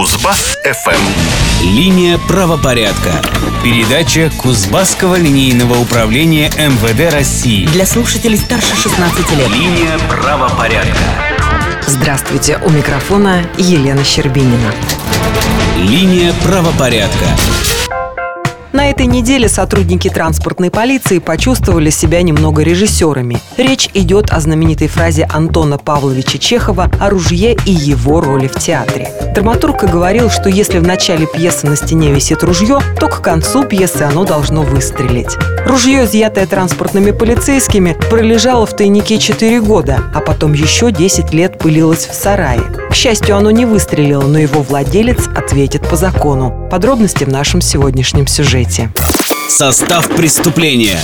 Кузбасс-ФМ. Линия правопорядка. Передача Кузбасского линейного управления МВД России. Для слушателей старше 16 лет. Линия правопорядка. Здравствуйте, у микрофона Елена Щербинина. Линия правопорядка. На этой неделе сотрудники транспортной полиции почувствовали себя немного режиссерами. Речь идет о знаменитой фразе Антона Павловича Чехова о ружье и его роли в театре. Драматург говорил, что если в начале пьесы на стене висит ружье, то к концу пьесы оно должно выстрелить. Ружье, изъятое транспортными полицейскими, пролежало в тайнике 4 года, а потом еще 10 лет пылилось в сарае. К счастью, оно не выстрелило, но его владелец ответит по закону. Подробности в нашем сегодняшнем сюжете. Состав преступления.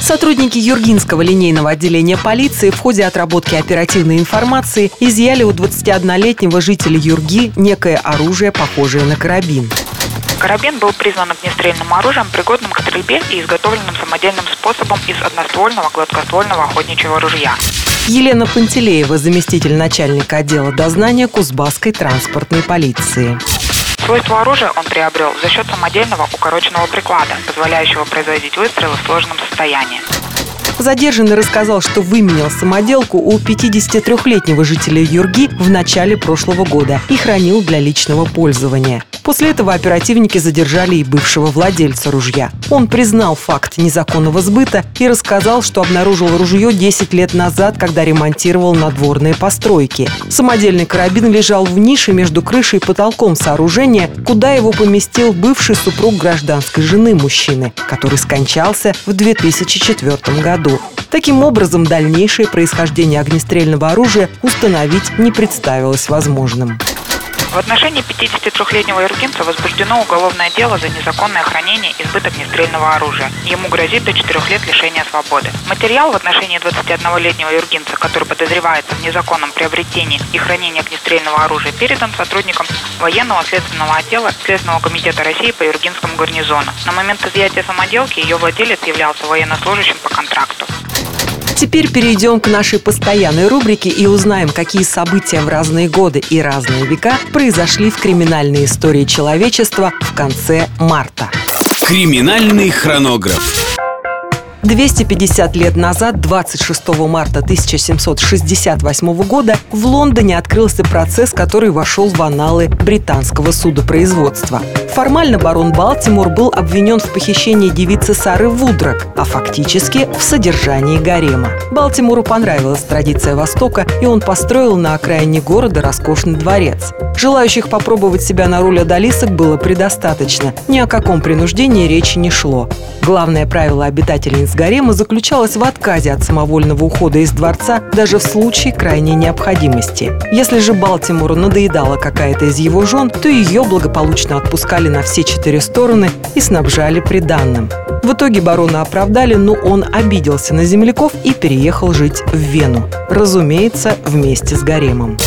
Сотрудники Юргинского линейного отделения полиции в ходе отработки оперативной информации изъяли у 21-летнего жителя Юрги некое оружие, похожее на карабин. Карабин был признан огнестрельным оружием, пригодным к стрельбе и изготовленным самодельным способом из одноствольного гладкоствольного охотничьего ружья. Елена Пантелеева, заместитель начальника отдела дознания Кузбасской транспортной полиции. Свойство оружия он приобрел за счет самодельного укороченного приклада, позволяющего производить выстрелы в сложенном состоянии. Задержанный рассказал, что выменял самоделку у 53-летнего жителя Юрги в начале прошлого года и хранил для личного пользования. После этого оперативники задержали и бывшего владельца ружья. Он признал факт незаконного сбыта и рассказал, что обнаружил ружье 10 лет назад, когда ремонтировал надворные постройки. Самодельный карабин лежал в нише между крышей и потолком сооружения, куда его поместил бывший супруг гражданской жены мужчины, который скончался в 2004 году. Таким образом, дальнейшее происхождение огнестрельного оружия установить не представилось возможным. В отношении 53-летнего иргинца возбуждено уголовное дело за незаконное хранение и сбыт огнестрельного оружия. Ему грозит до 4 лет лишения свободы. Материал в отношении 21-летнего иргинца, который подозревается в незаконном приобретении и хранении огнестрельного оружия, передан сотрудникам военного следственного отдела Следственного комитета России по Юргинскому гарнизону. На момент изъятия самоделки ее владелец являлся военнослужащим по контракту. Теперь перейдем к нашей постоянной рубрике и узнаем, какие события в разные годы и разные века произошли в криминальной истории человечества в конце марта. Криминальный хронограф. 250 лет назад, 26 марта 1768 года, в Лондоне открылся процесс, который вошел в аналы британского судопроизводства. Формально барон Балтимор был обвинен в похищении девицы Сары Вудрак, а фактически в содержании гарема. Балтимору понравилась традиция Востока, и он построил на окраине города роскошный дворец. Желающих попробовать себя на роли одолисок было предостаточно. Ни о каком принуждении речи не шло. Главное правило обитательниц гарема заключалось в отказе от самовольного ухода из дворца даже в случае крайней необходимости. Если же Балтимору надоедала какая-то из его жен, то ее благополучно отпускали на все четыре стороны и снабжали приданным. В итоге барона оправдали, но он обиделся на земляков и переехал жить в Вену. Разумеется, вместе с гаремом.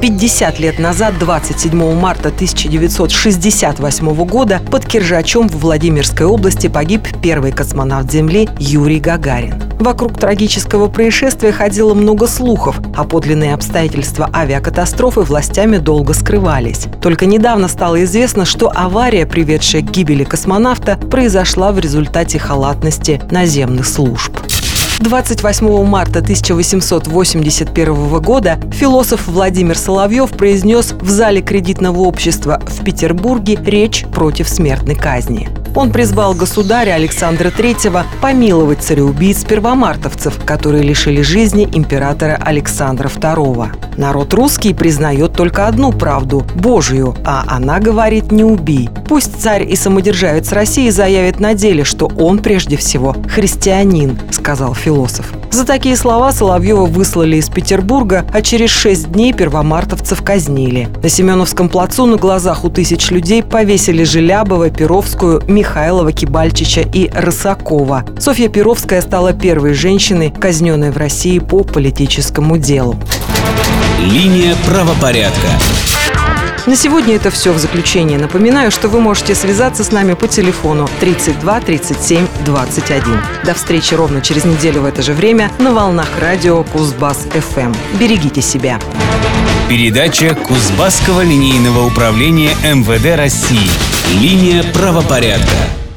50 лет назад, 27 марта 1968 года, под Киржачом в Владимирской области погиб первый космонавт Земли Юрий Гагарин. Вокруг трагического происшествия ходило много слухов, а подлинные обстоятельства авиакатастрофы властями долго скрывались. Только недавно стало известно, что авария, приведшая к гибели космонавта, произошла в результате халатности наземных служб. 28 марта 1881 года философ Владимир Соловьев произнес в зале кредитного общества в Петербурге речь против смертной казни. Он призвал государя Александра III помиловать цареубийц-первомартовцев, которые лишили жизни императора Александра II. Народ русский признает только одну правду – Божию, а она говорит «не убий». Пусть царь и самодержавец России заявит на деле, что он прежде всего христианин, сказал философ. За такие слова Соловьева выслали из Петербурга, а через шесть дней первомартовцев казнили. На Семеновском плацу на глазах у тысяч людей повесили Желябова, Перовскую, Михайлова, Кибальчича и Рысакова. Софья Перовская стала первой женщиной, казненной в России по политическому делу. Линия правопорядка. На сегодня это все в заключение. Напоминаю, что вы можете связаться с нами по телефону 32 37 21. До встречи ровно через неделю в это же время на волнах радио Кузбасс ФМ. Берегите себя. Передача Кузбасского линейного управления МВД России. Линия правопорядка.